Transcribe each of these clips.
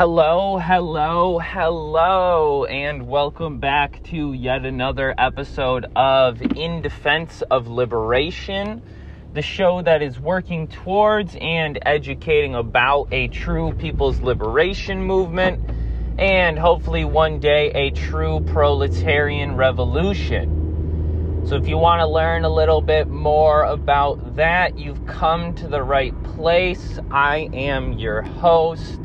Hello, hello, hello, and welcome back to yet another episode of In Defense of Liberation, the show that is working towards and educating about a true people's liberation movement and hopefully one day a true proletarian revolution. So, if you want to learn a little bit more about that, you've come to the right place. I am your host.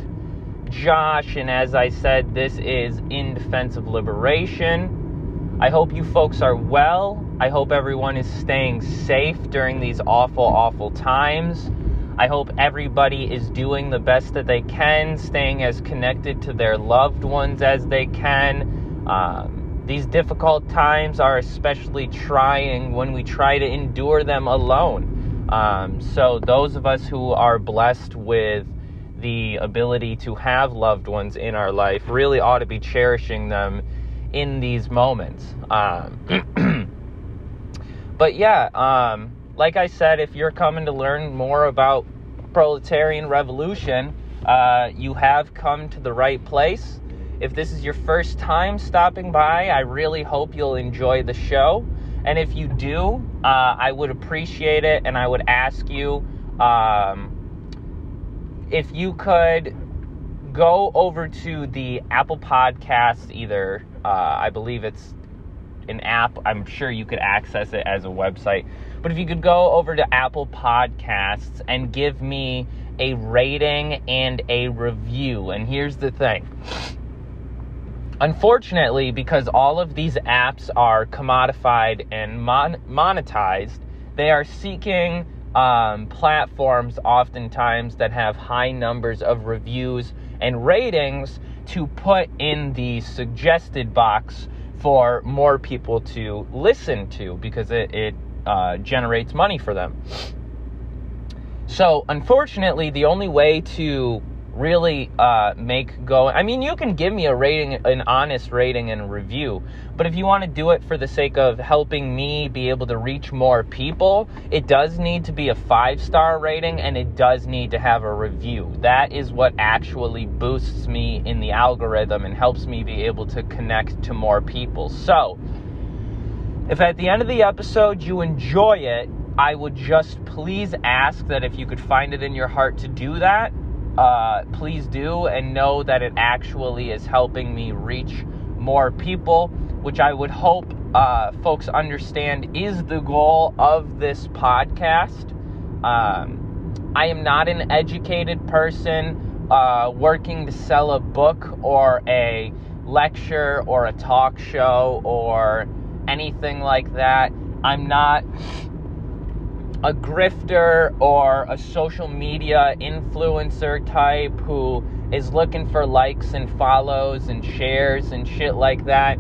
Josh, and as I said, this is In Defense of Liberation. I hope you folks are well. I hope everyone is staying safe during these awful, awful times. I hope everybody is doing the best that they can, staying as connected to their loved ones as they can. Um, these difficult times are especially trying when we try to endure them alone. Um, so, those of us who are blessed with the ability to have loved ones in our life really ought to be cherishing them in these moments. Um, but yeah, um, like I said, if you're coming to learn more about proletarian revolution, uh, you have come to the right place. If this is your first time stopping by, I really hope you'll enjoy the show. And if you do, uh, I would appreciate it and I would ask you um, if you could go over to the Apple Podcast, either uh, I believe it's an app. I'm sure you could access it as a website. But if you could go over to Apple Podcasts and give me a rating and a review. And here's the thing. Unfortunately, because all of these apps are commodified and mon- monetized, they are seeking um, platforms oftentimes that have high numbers of reviews and ratings to put in the suggested box for more people to listen to because it, it uh, generates money for them. So, unfortunately, the only way to really uh, make go. I mean, you can give me a rating, an honest rating and review, but if you want to do it for the sake of helping me be able to reach more people, it does need to be a five star rating and it does need to have a review. That is what actually boosts me in the algorithm and helps me be able to connect to more people. So, if at the end of the episode you enjoy it, I would just please ask that if you could find it in your heart to do that, uh, please do and know that it actually is helping me reach more people, which I would hope uh, folks understand is the goal of this podcast. Um, I am not an educated person uh, working to sell a book or a lecture or a talk show or anything like that. I'm not a grifter or a social media influencer type who is looking for likes and follows and shares and shit like that.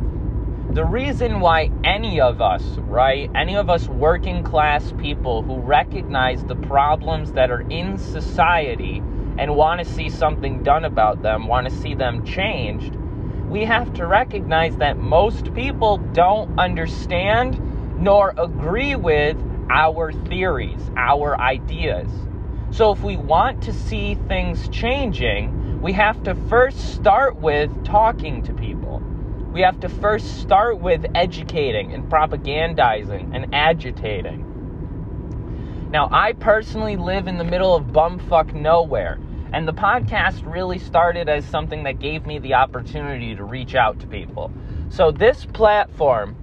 The reason why any of us, right, any of us working class people who recognize the problems that are in society and want to see something done about them, want to see them changed, we have to recognize that most people don't understand nor agree with our theories, our ideas. So, if we want to see things changing, we have to first start with talking to people. We have to first start with educating and propagandizing and agitating. Now, I personally live in the middle of bumfuck nowhere, and the podcast really started as something that gave me the opportunity to reach out to people. So, this platform,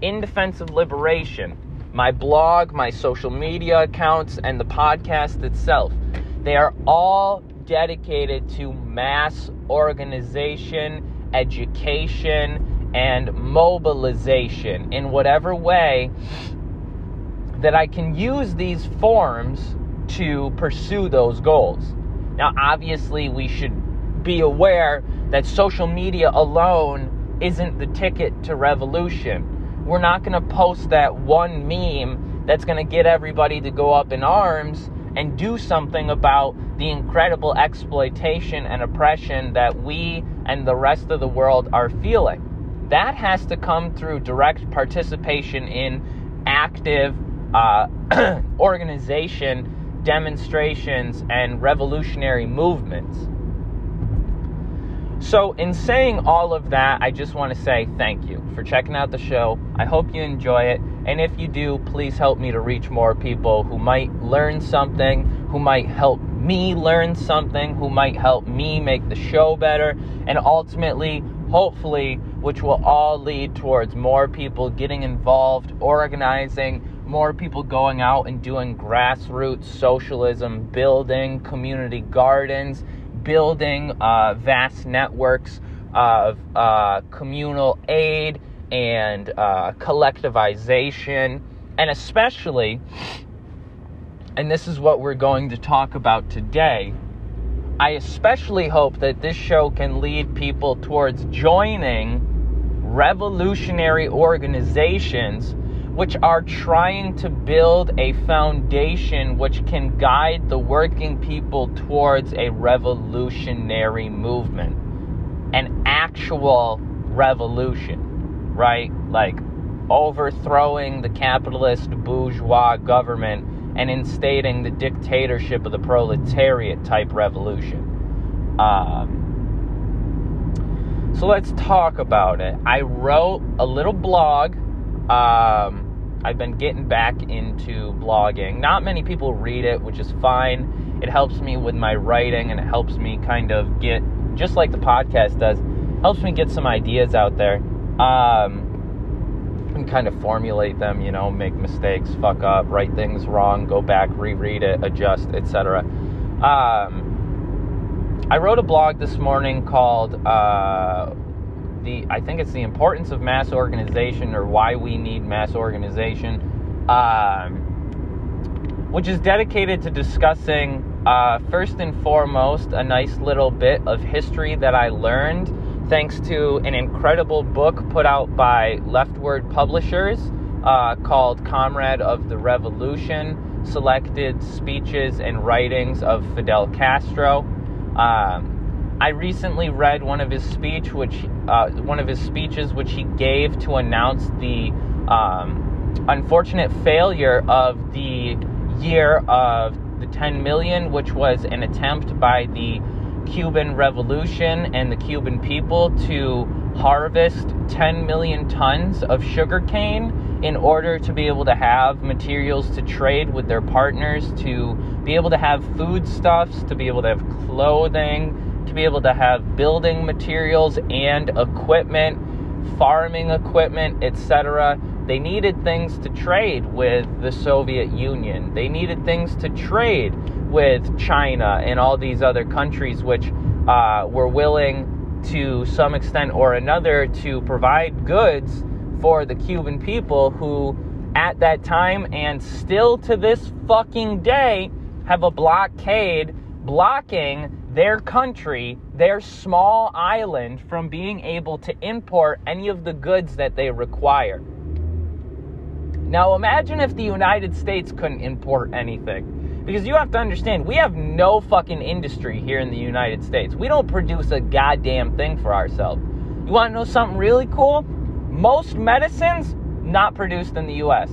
In Defense of Liberation, my blog, my social media accounts, and the podcast itself. They are all dedicated to mass organization, education, and mobilization in whatever way that I can use these forms to pursue those goals. Now, obviously, we should be aware that social media alone isn't the ticket to revolution we're not going to post that one meme that's going to get everybody to go up in arms and do something about the incredible exploitation and oppression that we and the rest of the world are feeling. That has to come through direct participation in active uh, organization, demonstrations, and revolutionary movements. So, in saying all of that, I just want to say thank you for checking out the show. I hope you enjoy it. And if you do, please help me to reach more people who might learn something, who might help me learn something, who might help me make the show better, and ultimately, hopefully, which will all lead towards more people getting involved, organizing, more people going out and doing grassroots socialism, building community gardens building uh, vast networks of uh, communal aid and uh, collectivization, and especially, and this is what we're going to talk about today. I especially hope that this show can lead people towards joining revolutionary organizations which are trying to build a foundation which can guide the working people towards a revolutionary movement, an actual revolution, right? Like overthrowing the capitalist bourgeois government and instating the dictatorship of the proletariat type revolution. Um, so let's talk about it. I wrote a little blog. Um, I've been getting back into blogging. Not many people read it, which is fine. It helps me with my writing and it helps me kind of get, just like the podcast does, helps me get some ideas out there. Um, and kind of formulate them, you know, make mistakes, fuck up, write things wrong, go back, reread it, adjust, etc. Um, I wrote a blog this morning called uh, the I think it's the importance of mass organization or why we need mass organization, um, which is dedicated to discussing uh, first and foremost a nice little bit of history that I learned thanks to an incredible book put out by LeftWord Publishers uh, called Comrade of the Revolution Selected Speeches and Writings of Fidel Castro. Um, I recently read one of his speech, which uh, one of his speeches, which he gave to announce the um, unfortunate failure of the year of the 10 million, which was an attempt by the Cuban Revolution and the Cuban people to harvest 10 million tons of sugarcane in order to be able to have materials to trade with their partners, to be able to have foodstuffs, to be able to have clothing to be able to have building materials and equipment, farming equipment, etc. They needed things to trade with the Soviet Union. They needed things to trade with China and all these other countries, which uh, were willing to some extent or another to provide goods for the Cuban people who, at that time and still to this fucking day, have a blockade blocking their country, their small island, from being able to import any of the goods that they require. Now, imagine if the United States couldn't import anything. Because you have to understand, we have no fucking industry here in the United States. We don't produce a goddamn thing for ourselves. You want to know something really cool? Most medicines not produced in the US.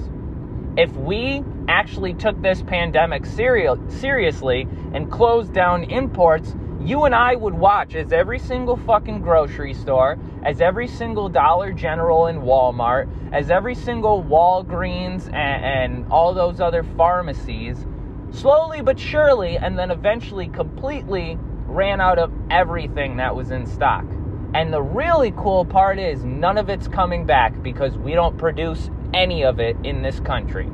If we actually took this pandemic seri- seriously and closed down imports, you and I would watch as every single fucking grocery store, as every single Dollar General and Walmart, as every single Walgreens and, and all those other pharmacies, slowly but surely, and then eventually completely ran out of everything that was in stock. And the really cool part is none of it's coming back because we don't produce any of it in this country.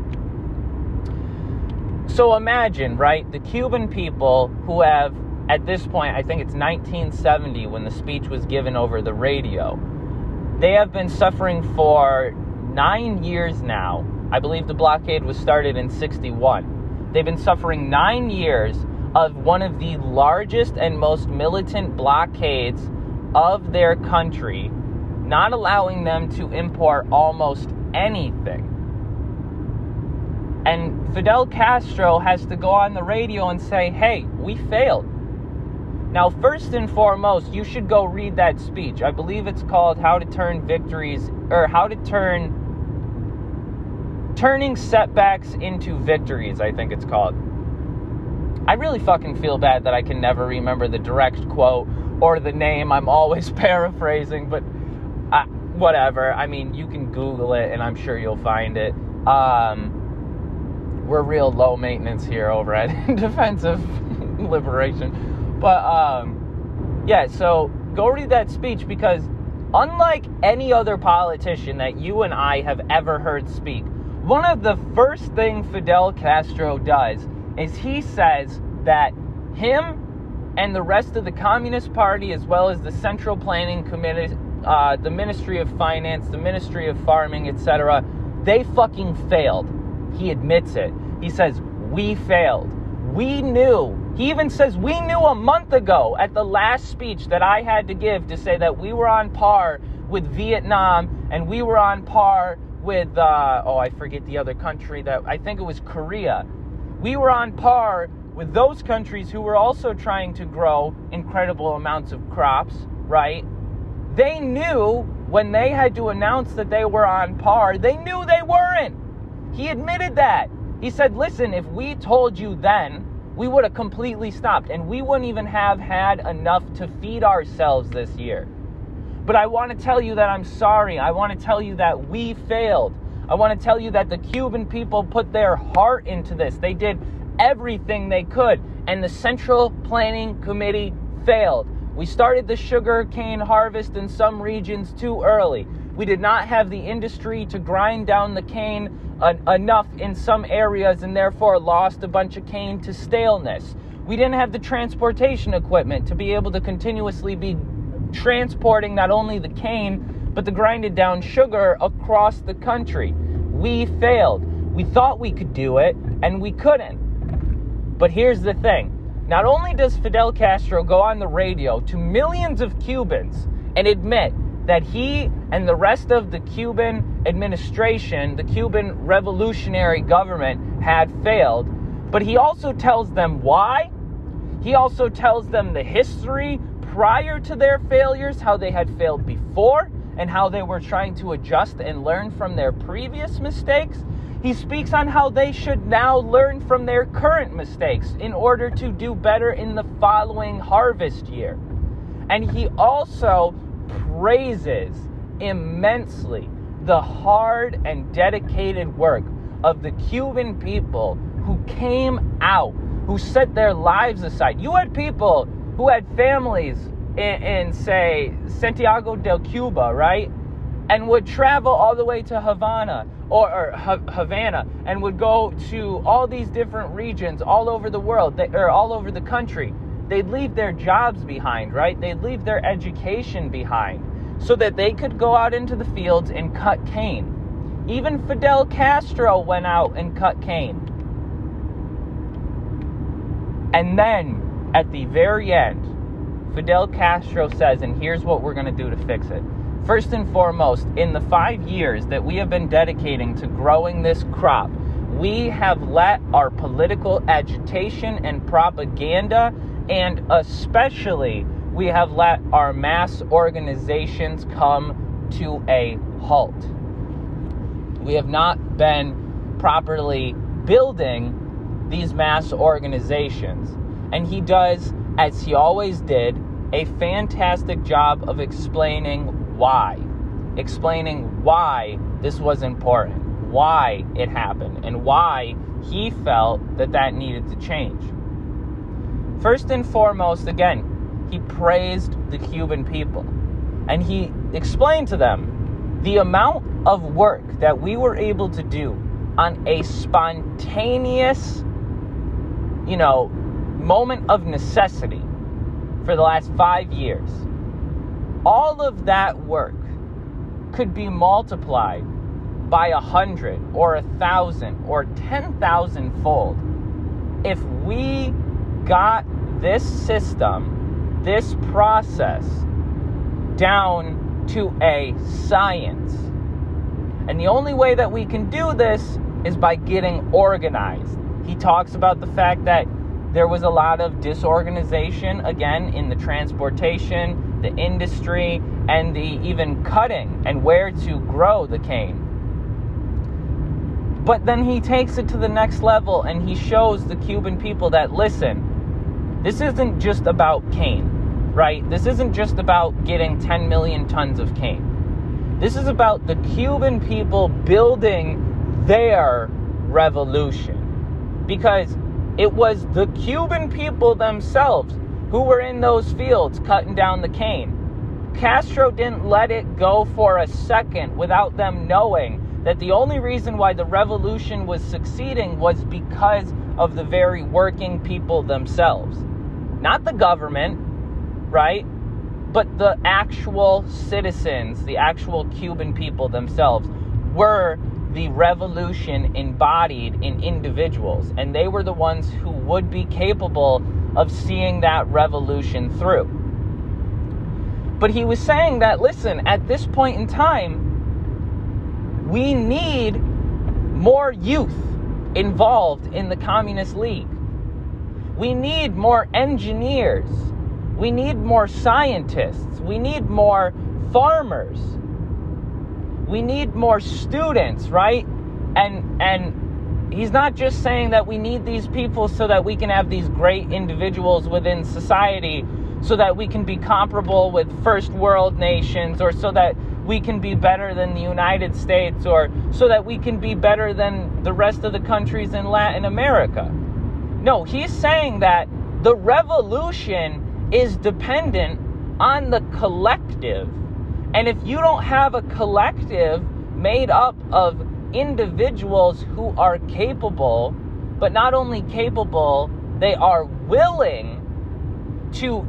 So imagine, right, the Cuban people who have, at this point, I think it's 1970 when the speech was given over the radio, they have been suffering for nine years now. I believe the blockade was started in 61. They've been suffering nine years of one of the largest and most militant blockades of their country, not allowing them to import almost anything. And Fidel Castro has to go on the radio and say, hey, we failed. Now, first and foremost, you should go read that speech. I believe it's called How to Turn Victories, or How to Turn. Turning Setbacks into Victories, I think it's called. I really fucking feel bad that I can never remember the direct quote or the name. I'm always paraphrasing, but whatever. I mean, you can Google it and I'm sure you'll find it. Um, we're real low maintenance here over at Defense of Liberation. But um, yeah, so go read that speech because unlike any other politician that you and I have ever heard speak, one of the first things Fidel Castro does is he says that him and the rest of the Communist Party, as well as the Central Planning Committee, uh, the Ministry of Finance, the Ministry of Farming, etc., they fucking failed. He admits it. He says, We failed. We knew. He even says, We knew a month ago at the last speech that I had to give to say that we were on par with Vietnam and we were on par with, uh, oh, I forget the other country that I think it was Korea. We were on par with those countries who were also trying to grow incredible amounts of crops, right? They knew when they had to announce that they were on par, they knew they weren't. He admitted that. He said, listen, if we told you then, we would have completely stopped and we wouldn't even have had enough to feed ourselves this year. But I want to tell you that I'm sorry. I want to tell you that we failed. I want to tell you that the Cuban people put their heart into this. They did everything they could, and the Central Planning Committee failed. We started the sugar cane harvest in some regions too early. We did not have the industry to grind down the cane uh, enough in some areas and therefore lost a bunch of cane to staleness. We didn't have the transportation equipment to be able to continuously be transporting not only the cane, but the grinded down sugar across the country. We failed. We thought we could do it, and we couldn't. But here's the thing not only does Fidel Castro go on the radio to millions of Cubans and admit that he and the rest of the Cuban administration, the Cuban revolutionary government, had failed, but he also tells them why. He also tells them the history prior to their failures, how they had failed before, and how they were trying to adjust and learn from their previous mistakes. He speaks on how they should now learn from their current mistakes in order to do better in the following harvest year. And he also praises immensely the hard and dedicated work of the Cuban people who came out, who set their lives aside. You had people who had families in, in, say, Santiago del Cuba, right? And would travel all the way to Havana or, or Havana and would go to all these different regions all over the world, they, or all over the country. They'd leave their jobs behind, right? They'd leave their education behind so that they could go out into the fields and cut cane. Even Fidel Castro went out and cut cane. And then at the very end, Fidel Castro says, and here's what we're going to do to fix it. First and foremost, in the five years that we have been dedicating to growing this crop, we have let our political agitation and propaganda, and especially we have let our mass organizations come to a halt. We have not been properly building these mass organizations. And he does, as he always did, a fantastic job of explaining why. Explaining why this was important, why it happened, and why he felt that that needed to change. First and foremost, again, he praised the Cuban people. And he explained to them the amount of work that we were able to do on a spontaneous, you know, moment of necessity for the last five years, all of that work could be multiplied by a hundred or a thousand or ten thousand fold if we got this system, this process down to a science. And the only way that we can do this is by getting organized. He talks about the fact that there was a lot of disorganization again in the transportation, the industry, and the even cutting and where to grow the cane. But then he takes it to the next level and he shows the Cuban people that listen, this isn't just about cane, right? This isn't just about getting 10 million tons of cane. This is about the Cuban people building their revolution. Because it was the Cuban people themselves who were in those fields cutting down the cane. Castro didn't let it go for a second without them knowing that the only reason why the revolution was succeeding was because of the very working people themselves. Not the government, right? But the actual citizens, the actual Cuban people themselves, were the revolution embodied in individuals. And they were the ones who would be capable of seeing that revolution through. But he was saying that, listen, at this point in time, we need more youth involved in the Communist League. We need more engineers. We need more scientists. We need more farmers. We need more students, right? And and he's not just saying that we need these people so that we can have these great individuals within society so that we can be comparable with first world nations or so that we can be better than the United States or so that we can be better than the rest of the countries in Latin America. No, he's saying that the revolution is dependent on the collective. And if you don't have a collective made up of individuals who are capable, but not only capable, they are willing to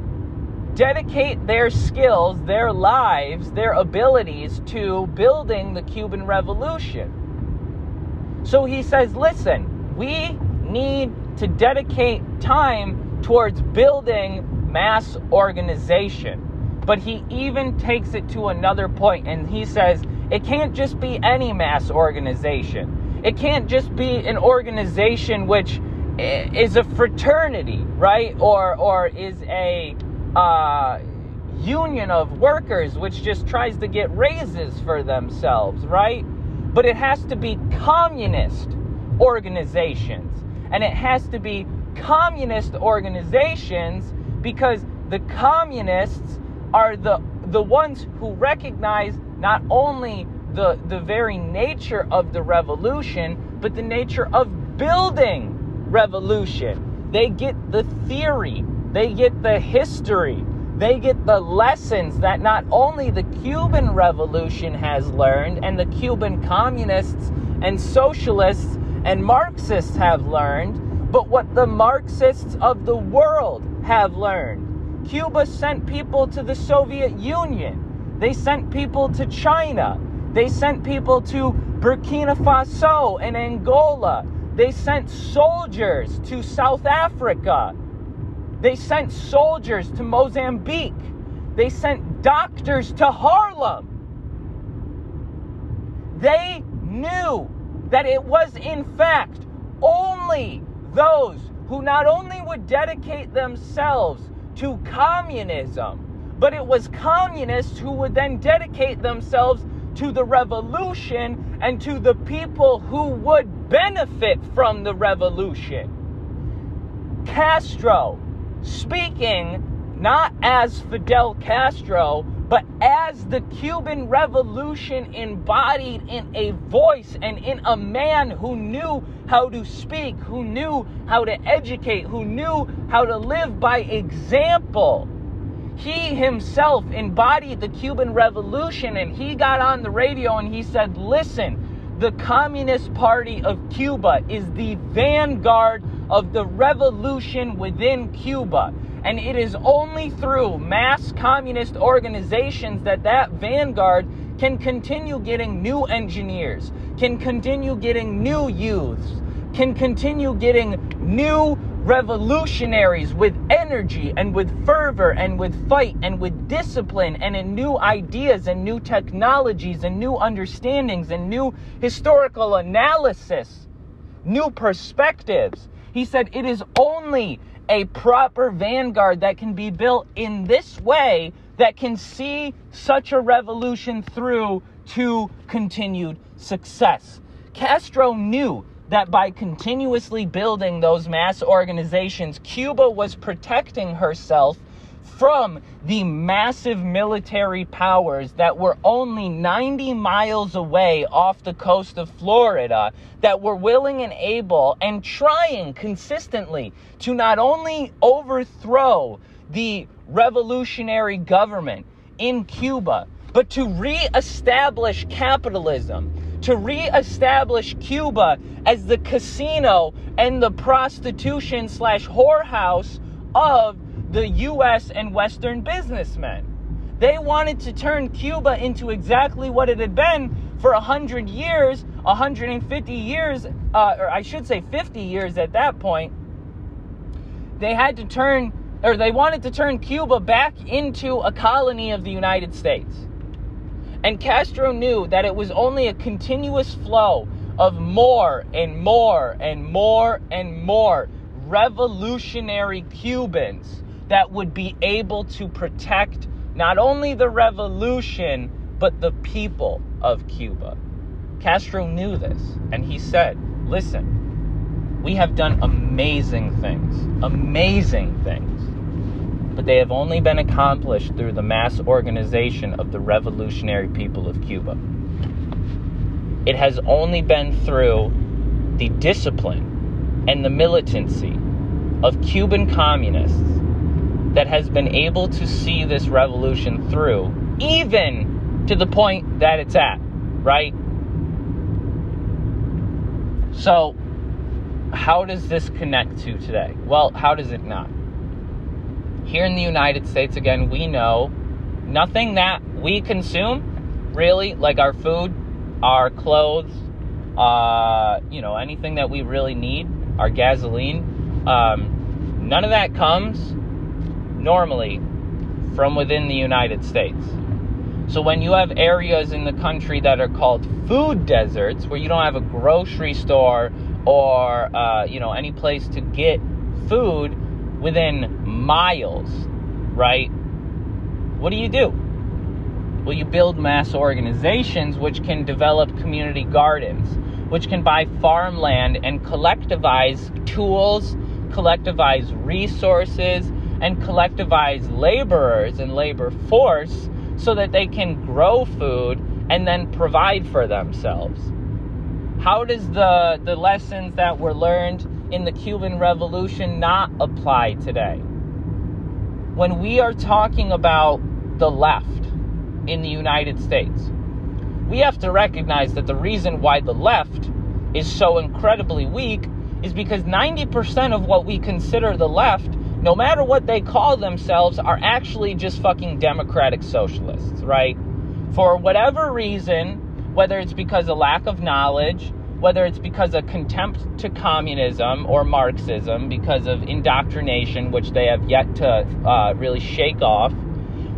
dedicate their skills, their lives, their abilities to building the Cuban Revolution. So he says, listen, we need to dedicate time towards building mass organization. But he even takes it to another point and he says, it can't just be any mass organization. It can't just be an organization which is a fraternity, right? Or or is a uh, union of workers which just tries to get raises for themselves, right? But it has to be communist organizations. And it has to be communist organizations because the communists are the the ones who recognize not only the the very nature of the revolution, but the nature of building revolution. They get the theory they get the history. They get the lessons that not only the Cuban Revolution has learned and the Cuban communists and socialists and Marxists have learned, but what the Marxists of the world have learned. Cuba sent people to the Soviet Union. They sent people to China. They sent people to Burkina Faso and Angola. They sent soldiers to South Africa. They sent soldiers to Mozambique. They sent doctors to Harlem. They knew that it was, in fact, only those who not only would dedicate themselves to communism, but it was communists who would then dedicate themselves to the revolution and to the people who would benefit from the revolution. Castro speaking not as Fidel Castro, but as the Cuban Revolution embodied in a voice and in a man who knew how to speak, who knew how to educate, who knew how to live by example. He himself embodied the Cuban Revolution and he got on the radio and he said, Listen, the Communist Party of Cuba is the vanguard of the revolution within Cuba. And it is only through mass communist organizations that that vanguard can continue getting new engineers, can continue getting new youths, can continue getting new revolutionaries with energy and with fervor and with fight and with discipline and in new ideas and new technologies and new understandings and new historical analysis, new perspectives. He said it is only a proper vanguard that can be built in this way that can see such a revolution through to continued success. Castro knew that by continuously building those mass organizations, Cuba was protecting herself from the massive military powers that were only 90 miles away off the coast of Florida that were willing and able and trying consistently to not only overthrow the revolutionary government in Cuba, but to reestablish capitalism, to reestablish Cuba as the casino and the prostitution slash whorehouse of the US and Western businessmen. They wanted to turn Cuba into exactly what it had been for 100 years, 150 years, uh, or I should say 50 years at that point. They had to turn, or they wanted to turn Cuba back into a colony of the United States. And Castro knew that it was only a continuous flow of more and more and more and more revolutionary Cubans that would be able to protect not only the revolution, but the people of Cuba. Castro knew this, and he said, Listen, we have done amazing things, amazing things but they have only been accomplished through the mass organization of the revolutionary people of Cuba. It has only been through the discipline and the militancy of Cuban communists that has been able to see this revolution through, even to the point that it's at, right? So, how does this connect to today? Well, how does it not? here in the United States, again, we know nothing that we consume, really, like our food, our clothes, uh, you know, anything that we really need, our gasoline, um, none of that comes normally from within the United States. So when you have areas in the country that are called food deserts, where you don't have a grocery store or uh, you know any place to get food, within miles, right? What do you do? Well, you build mass organizations which can develop community gardens, which can buy farmland and collectivize tools, collectivize resources, and collectivize laborers and labor force so that they can grow food and then provide for themselves. How does the, the lessons that were learned in the Cuban Revolution not apply today. When we are talking about the left in the United States, we have to recognize that the reason why the left is so incredibly weak is because 90% of what we consider the left, no matter what they call themselves, are actually just fucking democratic socialists, right? For whatever reason, whether it's because of lack of knowledge, whether it's because of contempt to communism or Marxism, because of indoctrination, which they have yet to uh, really shake off,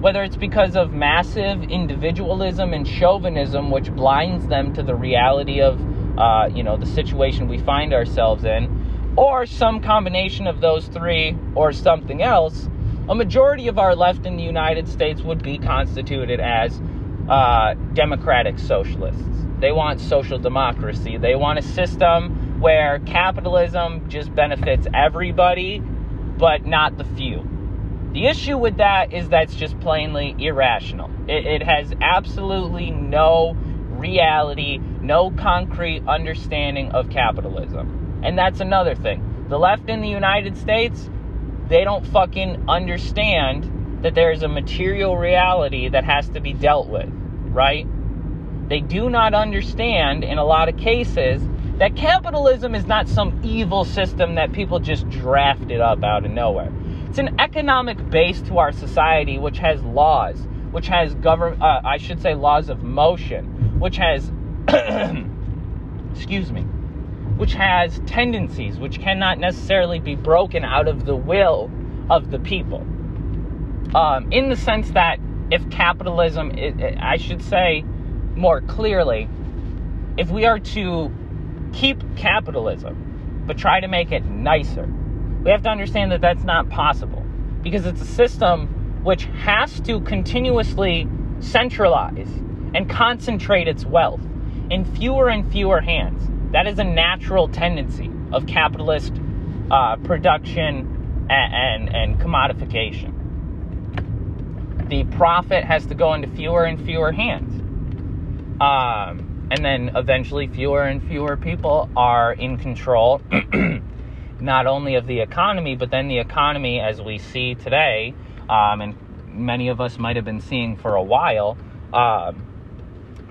whether it's because of massive individualism and chauvinism, which blinds them to the reality of, uh, you know, the situation we find ourselves in, or some combination of those three or something else, a majority of our left in the United States would be constituted as uh, democratic socialists. They want social democracy. They want a system where capitalism just benefits everybody, but not the few. The issue with that is that's just plainly irrational. It, it has absolutely no reality, no concrete understanding of capitalism. And that's another thing. The left in the United States, they don't fucking understand that there's a material reality that has to be dealt with, right? They do not understand, in a lot of cases, that capitalism is not some evil system that people just drafted up out of nowhere. It's an economic base to our society which has laws, which has govern uh, I should say laws of motion, which has excuse me, which has tendencies which cannot necessarily be broken out of the will of the people. Um, in the sense that if capitalism, it, it, I should say, more clearly if we are to keep capitalism but try to make it nicer, we have to understand that that's not possible because it's a system which has to continuously centralize and concentrate its wealth in fewer and fewer hands. That is a natural tendency of capitalist uh, production and, and, and commodification. The profit has to go into fewer and fewer hands. Um, and then eventually, fewer and fewer people are in control, not only of the economy, but then the economy as we see today, um, and many of us might have been seeing for a while. Um,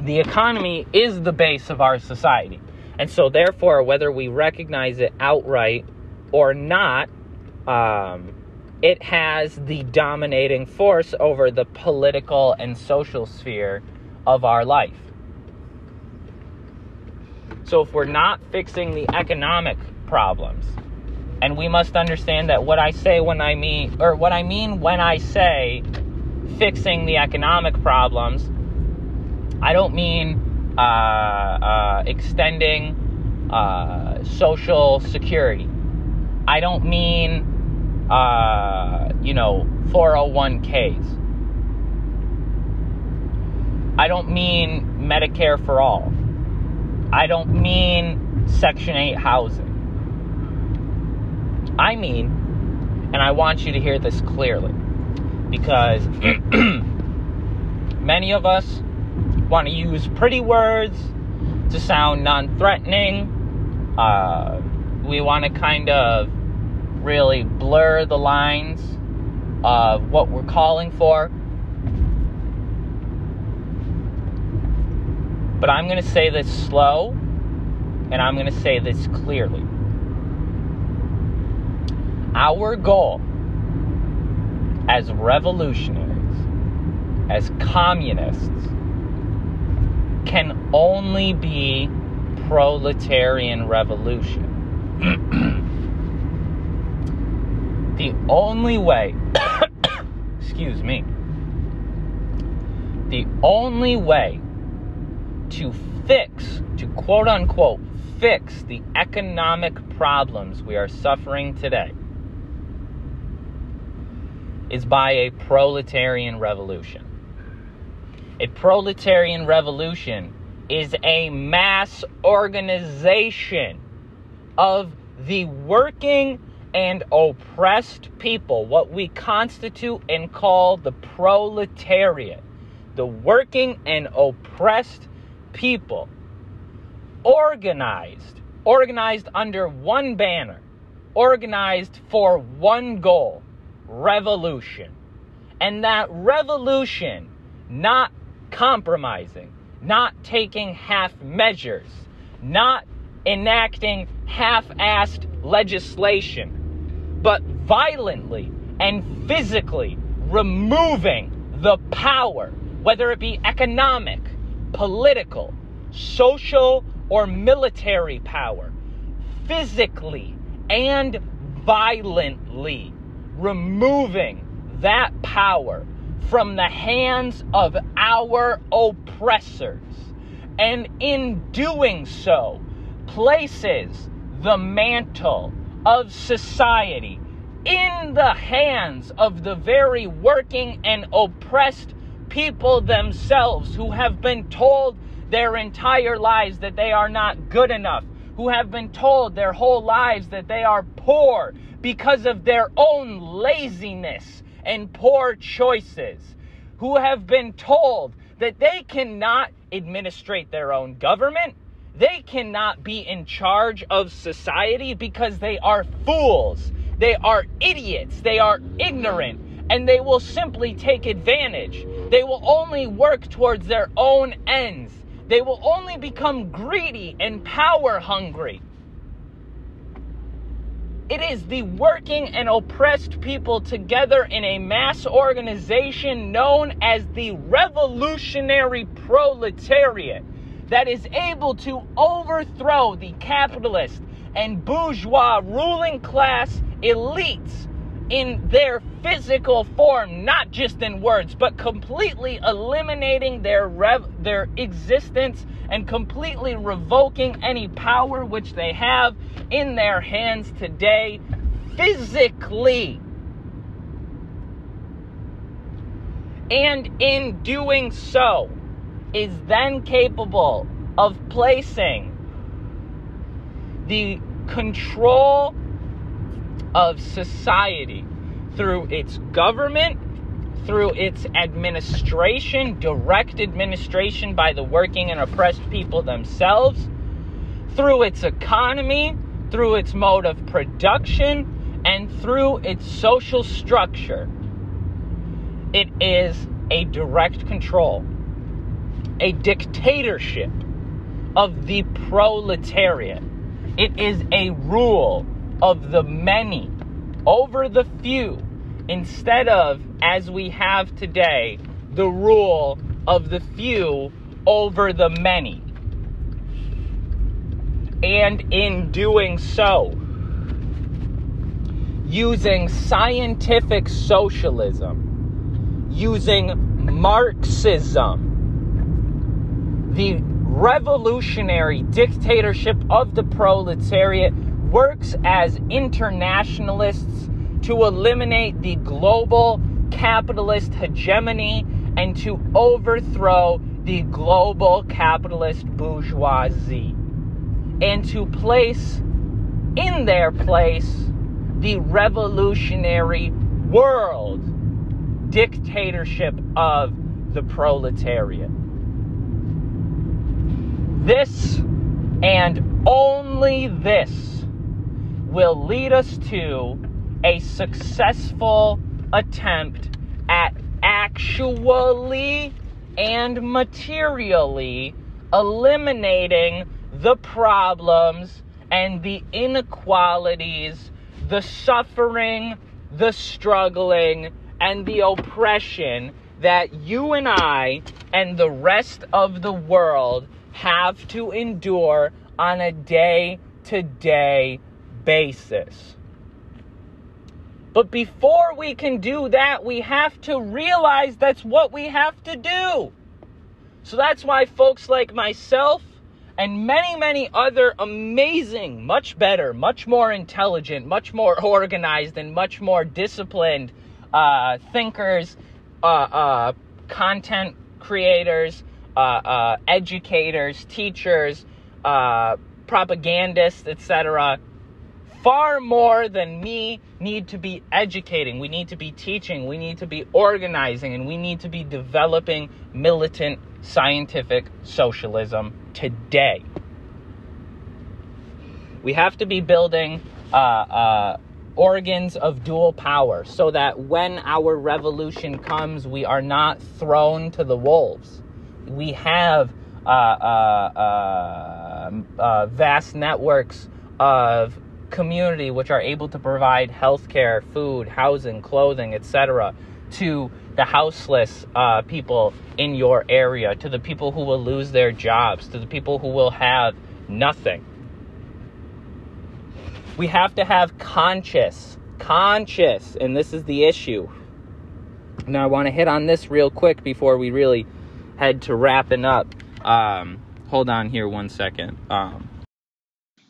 the economy is the base of our society. And so, therefore, whether we recognize it outright or not, um, it has the dominating force over the political and social sphere of our life. So, if we're not fixing the economic problems, and we must understand that what I say when I mean, or what I mean when I say fixing the economic problems, I don't mean uh, uh, extending uh, social security. I don't mean, uh, you know, 401ks. I don't mean Medicare for all. I don't mean Section 8 housing. I mean, and I want you to hear this clearly, because many of us want to use pretty words to sound non threatening. Uh, we want to kind of really blur the lines of what we're calling for. But I'm going to say this slow and I'm going to say this clearly. Our goal as revolutionaries, as communists, can only be proletarian revolution. the only way, excuse me, the only way to fix, to quote unquote, fix the economic problems we are suffering today is by a proletarian revolution. A proletarian revolution is a mass organization of the working and oppressed people, what we constitute and call the proletariat, the working and oppressed people, organized, organized under one banner, organized for one goal revolution. And that revolution, not compromising, not taking half measures, not enacting half assed legislation, but violently and physically removing the power, whether it be economic, political, social, or military power, physically and violently removing that power from the hands of our oppressors. And in doing so, places the mantle of society in the hands of the very working and oppressed people themselves who have been told their entire lives that they are not good enough, who have been told their whole lives that they are poor because of their own laziness and poor choices, who have been told that they cannot administrate their own government, they cannot be in charge of society because they are fools, they are idiots, they are ignorant, and they will simply take advantage. They will only work towards their own ends. They will only become greedy and power hungry. It is the working and oppressed people together in a mass organization known as the Revolutionary Proletariat that is able to overthrow the capitalist and bourgeois ruling class elites in their physical form, not just in words, but completely eliminating their rev- their existence and completely revoking any power which they have in their hands today physically. And in doing so, is then capable of placing the control of society through its government, through its administration, direct administration by the working and oppressed people themselves, through its economy, through its mode of production, and through its social structure. It is a direct control, a dictatorship of the proletariat. It is a rule of the many over the few instead of, as we have today, the rule of the few over the many. And in doing so, using scientific socialism, using Marxism, the revolutionary dictatorship of the proletariat works as internationalists to eliminate the global capitalist hegemony and to overthrow the global capitalist bourgeoisie and to place in their place the revolutionary world dictatorship of the proletariat. This and only this will lead us to a successful attempt at actually and materially eliminating the problems and the inequalities, the suffering, the struggling, and the oppression that you and I and the rest of the world have to endure on a day to day basis. But before we can do that, we have to realize that's what we have to do. So that's why folks like myself and many, many other amazing, much better, much more intelligent, much more organized, and much more disciplined uh, thinkers, uh, uh, content creators, uh, uh, educators, teachers, uh, propagandists, etc. Far more than me need to be educating. We need to be teaching. We need to be organizing. And we need to be developing militant scientific socialism today. We have to be building uh, uh, organs of dual power so that when our revolution comes, we are not thrown to the wolves. We have uh, uh, uh, uh vast networks of community which are able to provide healthcare, food, housing, clothing, etc. to the houseless uh, people in your area, to the people who will lose their jobs, to the people who will have nothing. We have to have conscious, conscious, and this is the issue. Now, I want to hit on this real quick before we really head to wrapping up. Um, hold on here one second. Um,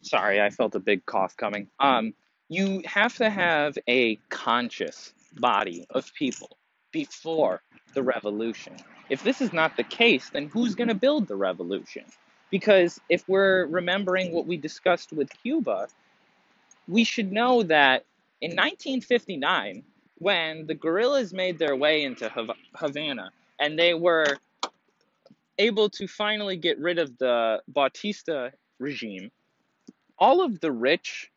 sorry, I felt a big cough coming. Um, you have to have a conscious body of people before the revolution. If this is not the case, then who's going to build the revolution? Because if we're remembering what we discussed with Cuba, we should know that in 1959, when the guerrillas made their way into Havana and they were able to finally get rid of the Bautista regime, all of the rich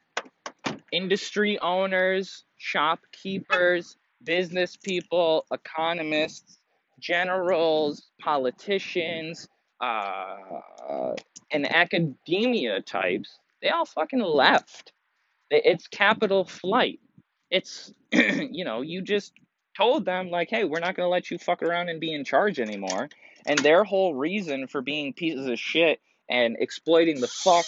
industry owners, shopkeepers, business people, economists, generals, politicians, uh, and academia types, they all fucking left. It's capital flight. It's, you know, you just told them, like, hey, we're not going to let you fuck around and be in charge anymore. And their whole reason for being pieces of shit and exploiting the fuck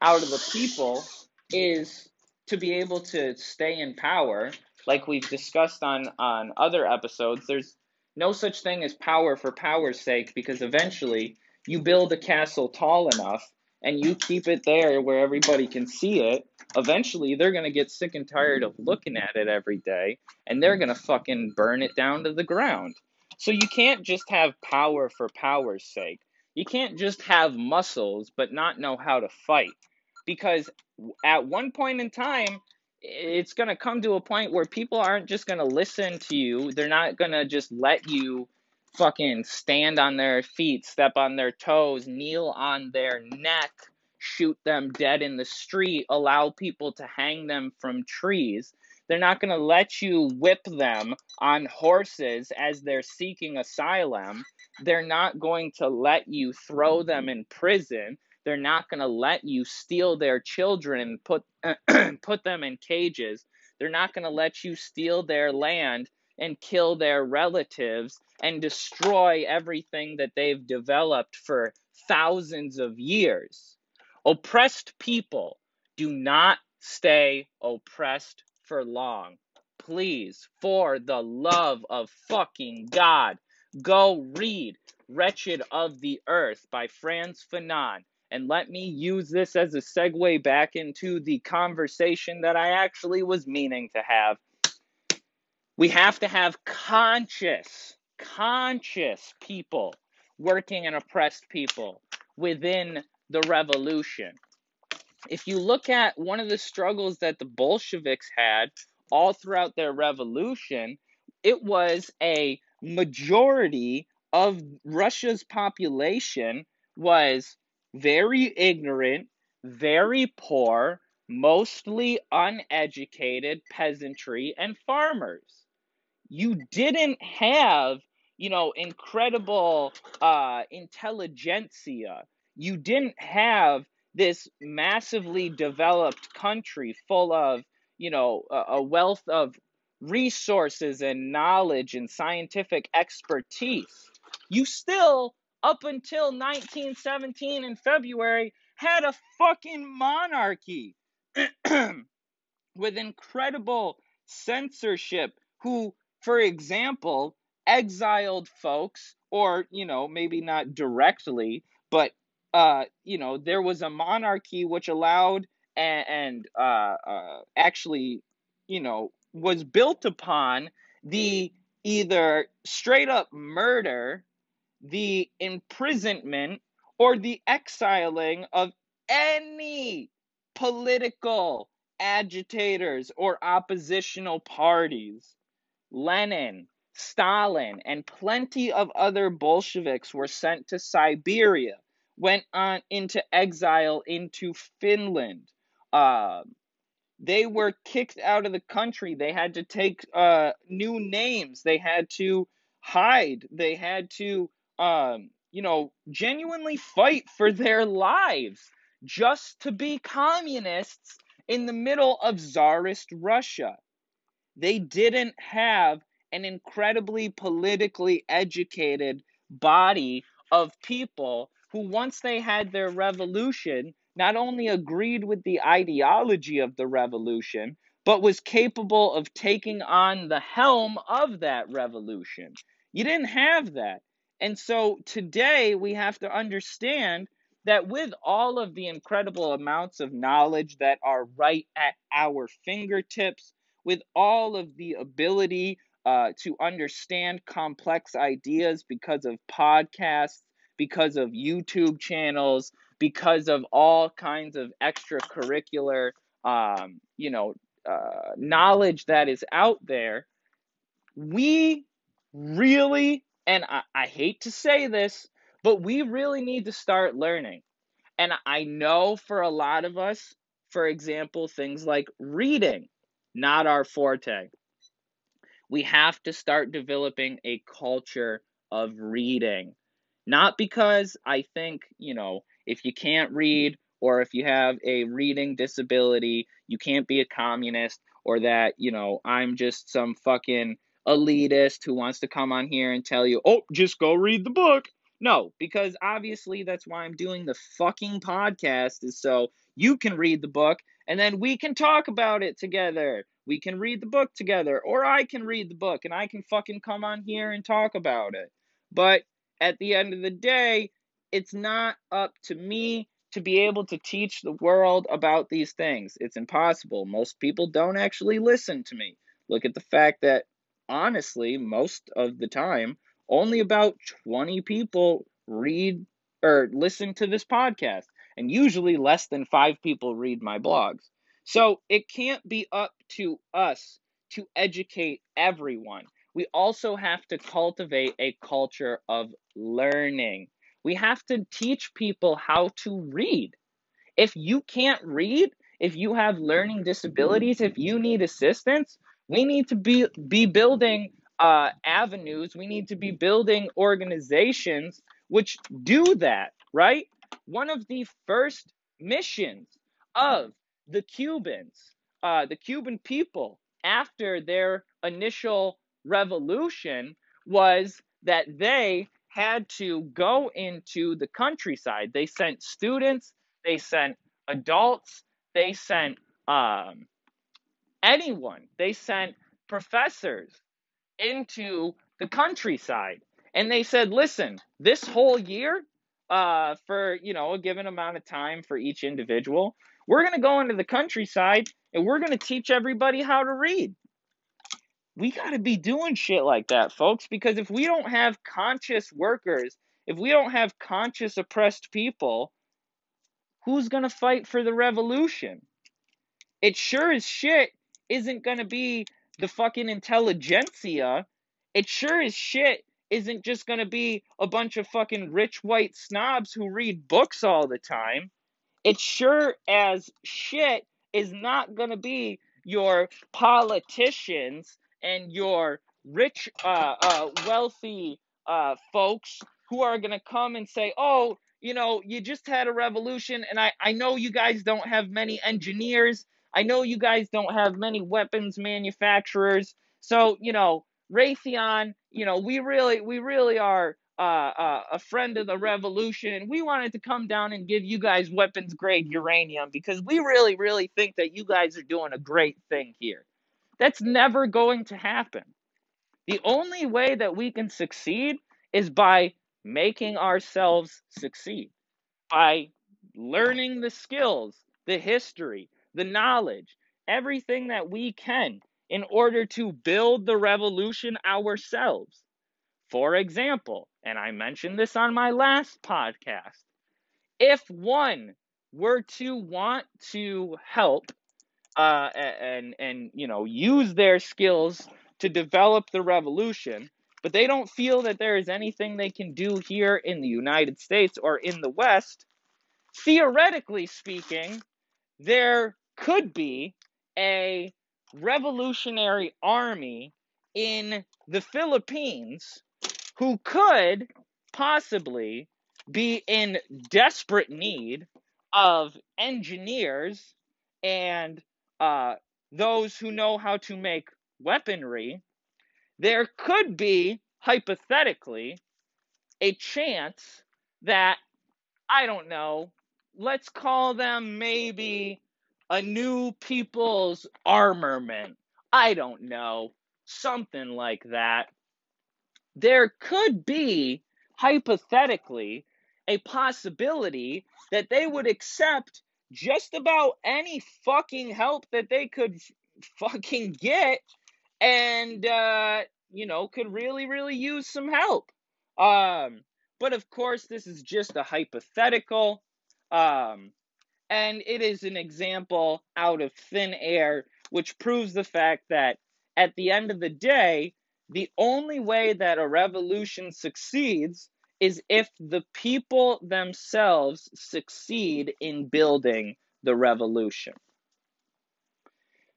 out of the people is to be able to stay in power. Like we've discussed on on other episodes there's no such thing as power for power's sake because eventually you build a castle tall enough and you keep it there where everybody can see it eventually they're going to get sick and tired of looking at it every day and they're going to fucking burn it down to the ground. So you can't just have power for power's sake. You can't just have muscles but not know how to fight. Because at one point in time, it's going to come to a point where people aren't just going to listen to you. They're not going to just let you fucking stand on their feet, step on their toes, kneel on their neck, shoot them dead in the street, allow people to hang them from trees. They're not going to let you whip them on horses as they're seeking asylum. They're not going to let you throw them in prison. They're not going to let you steal their children and put put them in cages. They're not going to let you steal their land and kill their relatives and destroy everything that they've developed for thousands of years. Oppressed people do not stay oppressed for long. Please, for the love of fucking God, go read Wretched of the Earth by Frantz Fanon. And let me use this as a segue back into the conversation that I actually was meaning to have. We have to have conscious, conscious people working and oppressed people within the revolution. If you look at one of the struggles that the Bolsheviks had all throughout their revolution, it was a majority of Russia's population was very ignorant, very poor, mostly uneducated peasantry and farmers. You didn't have, you know, incredible uh, intelligentsia. You didn't have this massively developed country full of, you know, a, a wealth of resources and knowledge and scientific expertise. You still up until 1917 in February, had a fucking monarchy with incredible censorship, who, for example, exiled folks, or, you know, maybe not directly, but, uh, you know, there was a monarchy which allowed and, and uh, uh, actually, you know, was built upon the either straight up murder the imprisonment or the exiling of any political agitators or oppositional parties. Lenin, Stalin, and plenty of other Bolsheviks were sent to Siberia, went on into exile into Finland. Uh, they were kicked out of the country. They had to take uh, new names. They had to hide. They had to um, you know, genuinely fight for their lives just to be communists in the middle of czarist Russia. They didn't have an incredibly politically educated body of people who, once they had their revolution, not only agreed with the ideology of the revolution, but was capable of taking on the helm of that revolution. You didn't have that. And so today we have to understand that with all of the incredible amounts of knowledge that are right at our fingertips, with all of the ability uh, to understand complex ideas because of podcasts, because of YouTube channels, because of all kinds of extracurricular, um, you know, uh, knowledge that is out there, we really and I, I hate to say this, but we really need to start learning. And I know for a lot of us, for example, things like reading, not our forte. We have to start developing a culture of reading. Not because I think, you know, if you can't read or if you have a reading disability, you can't be a communist or that, you know, I'm just some fucking elitist who wants to come on here and tell you, oh, just go read the book. No, because obviously that's why I'm doing the fucking podcast, is so you can read the book and then we can talk about it together. We can read the book together, or I can read the book and I can fucking come on here and talk about it. But at the end of the day, it's not up to me to be able to teach the world about these things. It's impossible. Most people don't actually listen to me. Look at the fact that honestly, most of the time, only about 20 people read or listen to this podcast. And usually less than five people read my blogs. So it can't be up to us to educate everyone. We also have to cultivate a culture of learning. We have to teach people how to read. If you can't read, if you have learning disabilities, if you need assistance, we need to be be building uh, avenues. We need to be building organizations which do that. Right? One of the first missions of the Cubans, uh, the Cuban people, after their initial revolution, was that they had to go into the countryside. They sent students, they sent adults, they sent um, anyone, they sent professors into the countryside. And they said, listen, this whole year, uh, for you know a given amount of time for each individual, we're gonna go into the countryside and we're gonna teach everybody how to read. We gotta be doing shit like that, folks, because if we don't have conscious workers, if we don't have conscious oppressed people, who's gonna fight for the revolution? It sure as shit isn't gonna be the fucking intelligentsia. It sure as shit isn't just going to be a bunch of fucking rich white snobs who read books all the time. It sure as shit is not going to be your politicians and your rich, uh, uh, wealthy uh, folks who are going to come and say, oh, you know, you just had a revolution, and I, I know you guys don't have many engineers. I know you guys don't have many weapons manufacturers. So, you know, Raytheon, you know, we really, we really are uh, uh, a friend of the revolution, and we wanted to come down and give you guys weapons grade uranium because we really, really think that you guys are doing a great thing here. That's never going to happen. The only way that we can succeed is by making ourselves succeed, by learning the skills, the history, the knowledge, everything that we can in order to build the revolution ourselves. For example, and I mentioned this on my last podcast, if one were to want to help uh, and and you know use their skills to develop the revolution, but they don't feel that there is anything they can do here in the United States or in the West, theoretically speaking, there could be a revolutionary army in the Philippines who could possibly be in desperate need of engineers and uh, those who know how to make weaponry, there could be, hypothetically, a chance that, I don't know, let's call them maybe a new people's armament. I don't know. Something like that. There could be, hypothetically, a possibility that they would accept just about any fucking help that they could fucking get and uh you know could really really use some help um but of course this is just a hypothetical um and it is an example out of thin air, which proves the fact that at the end of the day, the only way that a revolution succeeds is if the people themselves succeed in building the revolution.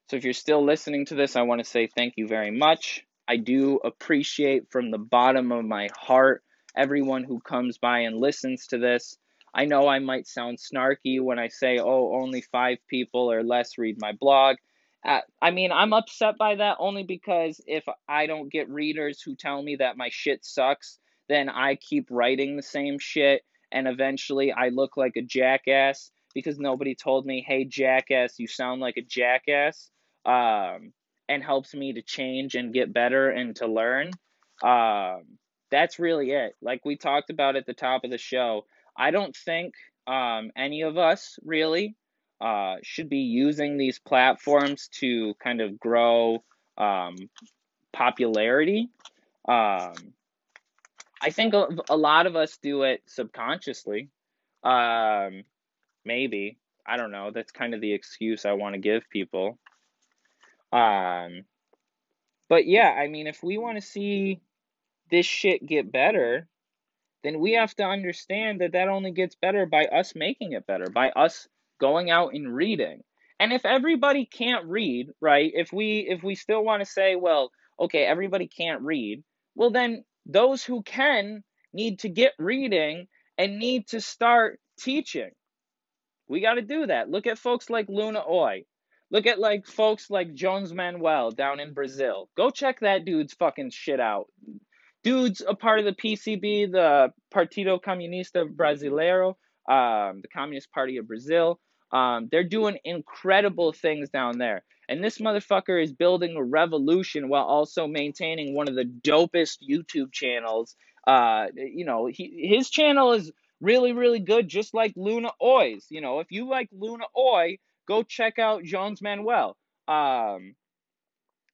So, if you're still listening to this, I want to say thank you very much. I do appreciate from the bottom of my heart everyone who comes by and listens to this. I know I might sound snarky when I say, oh, only five people or less read my blog. Uh, I mean, I'm upset by that only because if I don't get readers who tell me that my shit sucks, then I keep writing the same shit and eventually I look like a jackass because nobody told me, hey, jackass, you sound like a jackass, um, and helps me to change and get better and to learn. Um, that's really it. Like we talked about at the top of the show, I don't think um, any of us really uh, should be using these platforms to kind of grow um, popularity. Um, I think a, a lot of us do it subconsciously. Um, maybe. I don't know. That's kind of the excuse I want to give people. Um, but yeah, I mean, if we want to see this shit get better, then we have to understand that that only gets better by us making it better, by us going out and reading. And if everybody can't read, right? If we if we still want to say, well, okay, everybody can't read, well then those who can need to get reading and need to start teaching. We got to do that. Look at folks like Luna Oi. Look at like folks like Jones Manoel down in Brazil. Go check that dude's fucking shit out. Dude's a part of the PCB, the Partido Comunista Brasileiro, um, the Communist Party of Brazil. Um, they're doing incredible things down there. And this motherfucker is building a revolution while also maintaining one of the dopest YouTube channels. Uh, you know, he, his channel is really, really good, just like Luna Oi's. You know, if you like Luna Oi, go check out Jones Manoel. Um,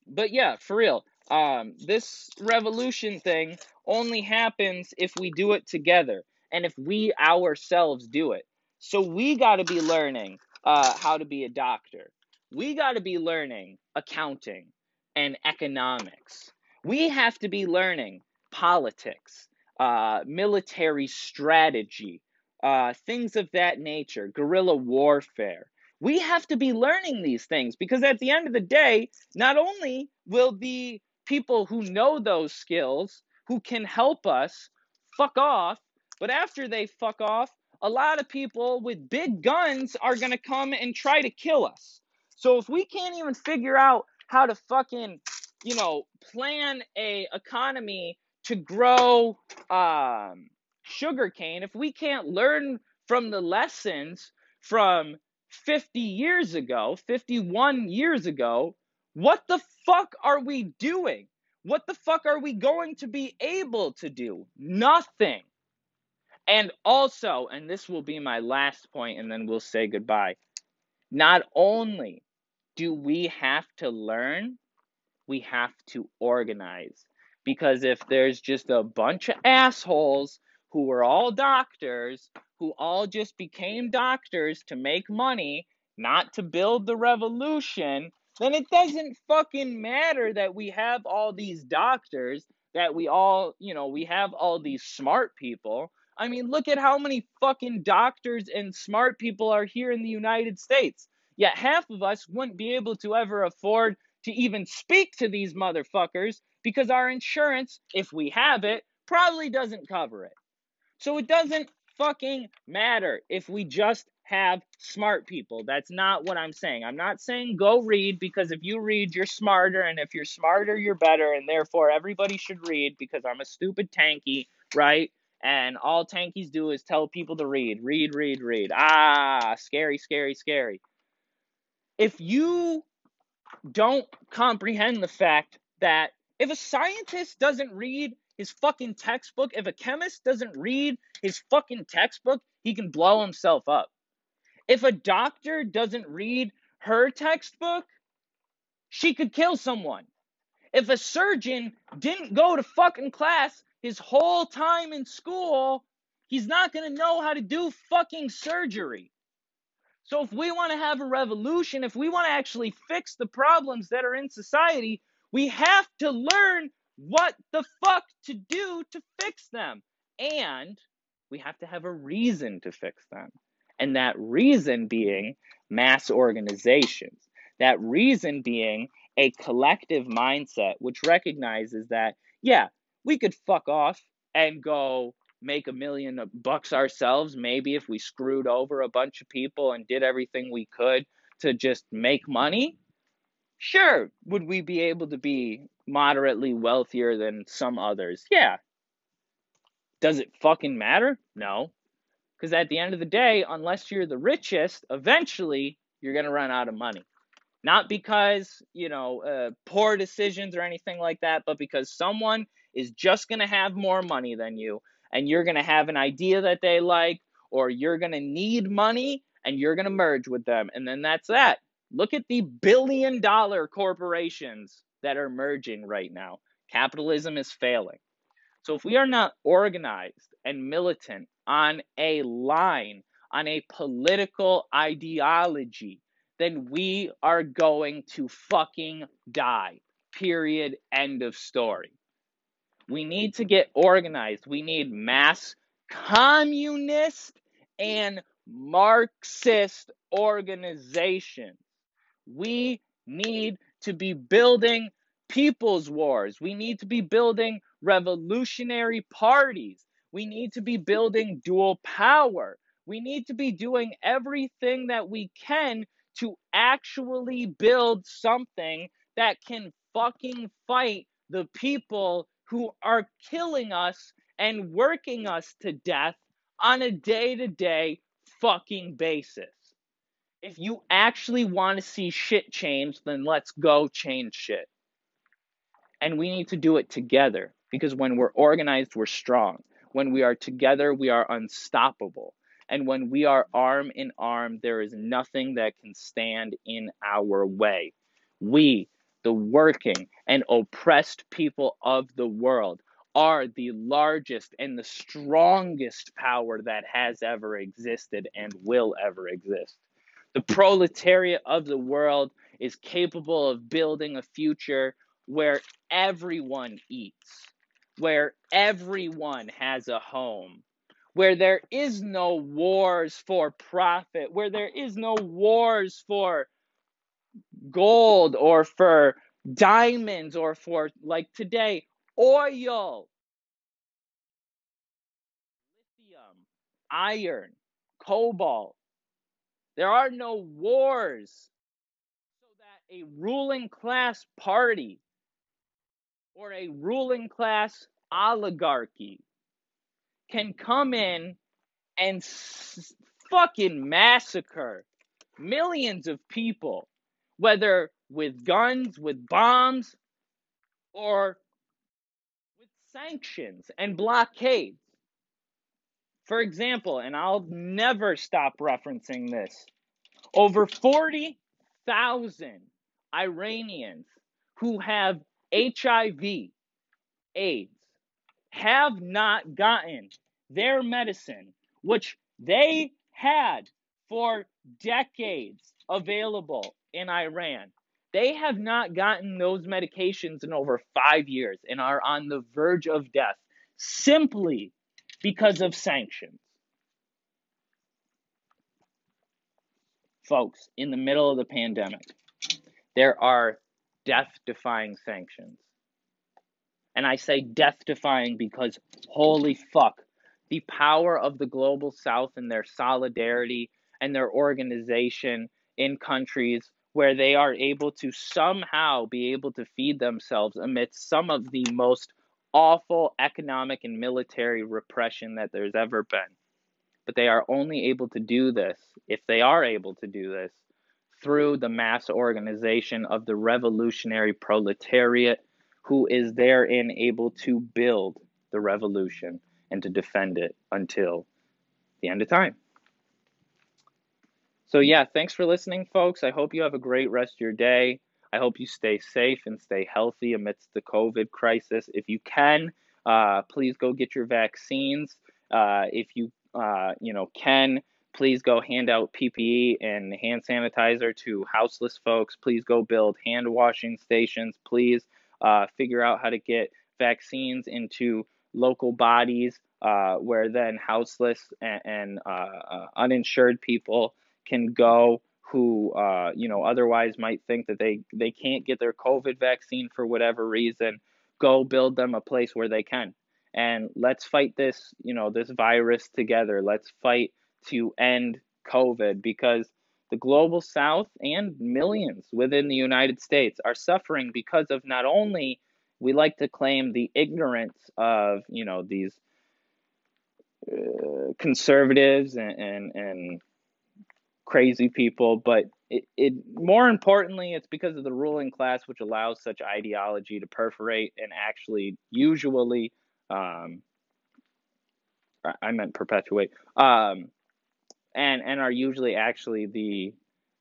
but yeah, for real, um, this revolution thing only happens if we do it together and if we ourselves do it. So we got to be learning uh, how to be a doctor. We got to be learning accounting and economics. We have to be learning politics, uh, military strategy, uh, things of that nature, guerrilla warfare. We have to be learning these things because at the end of the day, not only will the people who know those skills, who can help us, fuck off, but after they fuck off, a lot of people with big guns are going to come and try to kill us. So if we can't even figure out how to fucking, you know, plan a economy to grow um, sugarcane, if we can't learn from the lessons from 50 years ago, 51 years ago, what the fuck are we doing? What the fuck are we going to be able to do? Nothing. And also, and this will be my last point, and then we'll say goodbye. Not only do we have to learn, we have to organize. Because if there's just a bunch of assholes who are all doctors, who all just became doctors to make money, not to build the revolution, then it doesn't fucking matter that we have all these doctors, that we all, you know, we have all these smart people. I mean, look at how many fucking doctors and smart people are here in the United States. Yet half of us wouldn't be able to ever afford to even speak to these motherfuckers because our insurance, if we have it, probably doesn't cover it. So it doesn't fucking matter if we just have smart people. That's not what I'm saying. I'm not saying go read because if you read, you're smarter, and if you're smarter, you're better, and therefore everybody should read because I'm a stupid tanky, right? And all tankies do is tell people to read, read, read, read. Ah, scary, scary, scary. If you don't comprehend the fact that if a scientist doesn't read his fucking textbook, if a chemist doesn't read his fucking textbook, he can blow himself up. If a doctor doesn't read her textbook, she could kill someone. If a surgeon didn't go to fucking class his whole time in school, he's not going to know how to do fucking surgery. So if we want to have a revolution, if we want to actually fix the problems that are in society, we have to learn what the fuck to do to fix them. And we have to have a reason to fix them. And that reason being mass organizations. That reason being a collective mindset which recognizes that, yeah, we could fuck off and go make a million bucks ourselves, maybe if we screwed over a bunch of people and did everything we could to just make money. Sure, would we be able to be moderately wealthier than some others? Yeah. Does it fucking matter? No. Because at the end of the day, unless you're the richest, eventually you're going to run out of money. Not because, you know, uh, poor decisions or anything like that, but because someone is just going to have more money than you, and you're going to have an idea that they like, or you're going to need money, and you're going to merge with them. And then that's that. Look at the billion dollar corporations that are merging right now. Capitalism is failing. So if we are not organized and militant on a line, on a political ideology, then we are going to fucking die. Period. End of story. We need to get organized. We need mass communist and Marxist organizations. We need to be building people's wars. We need to be building revolutionary parties. We need to be building dual power. We need to be doing everything that we can to actually build something that can fucking fight the people who are killing us and working us to death on a day to day fucking basis. If you actually want to see shit change, then let's go change shit. And we need to do it together because when we're organized, we're strong. When we are together, we are unstoppable. And when we are arm in arm, there is nothing that can stand in our way. We, the working and oppressed people of the world, are the largest and the strongest power that has ever existed and will ever exist. The proletariat of the world is capable of building a future where everyone eats, where everyone has a home, where there is no wars for profit, where there is no wars for gold or for diamonds or for, like today, oil, lithium, iron, cobalt. There are no wars so that a ruling class party or a ruling class oligarchy can come in and s- fucking massacre millions of people, whether with guns, with bombs, or with sanctions and blockades. For example, and I'll never stop referencing this, over 40,000 Iranians who have HIV, AIDS, have not gotten their medicine, which they had for decades available in Iran. They have not gotten those medications in over five years and are on the verge of death simply because of sanctions. Folks, in the middle of the pandemic, there are death defying sanctions. And I say death defying because holy fuck, the power of the global south and their solidarity and their organization in countries where they are able to somehow be able to feed themselves amidst some of the most awful economic and military repression that there's ever been. But they are only able to do this, if they are able to do this, through the mass organization of the revolutionary proletariat who is therein able to build the revolution and to defend it until the end of time. So, yeah, thanks for listening, folks. I hope you have a great rest of your day. I hope you stay safe and stay healthy amidst the COVID crisis. If you can, uh, please go get your vaccines. Uh, if you, uh, you know, can, please go hand out PPE and hand sanitizer to houseless folks. Please go build hand washing stations. Please uh, figure out how to get vaccines into local bodies uh, where then houseless and, and uh, uh, uninsured people can go who uh, you know otherwise might think that they they can't get their COVID vaccine for whatever reason. Go build them a place where they can, and let's fight this you know this virus together. Let's fight to end COVID because the global south and millions within the United States are suffering because of not only we like to claim the ignorance of you know these uh, conservatives and, and, and crazy people, but it, it more importantly it's because of the ruling class which allows such ideology to perforate and actually usually um, I meant perpetuate um, and and are usually actually the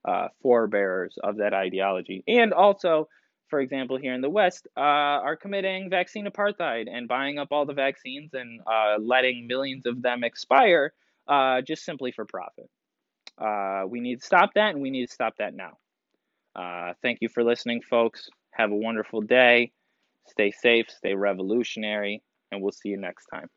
uh, forebearers of that ideology. And also, for example, here in the West, uh, are committing vaccine apartheid and buying up all the vaccines and uh, letting millions of them expire uh, just simply for profit. Uh, we need to stop that, and we need to stop that now. Uh, thank you for listening, folks. Have a wonderful day. Stay safe, stay revolutionary, and we'll see you next time.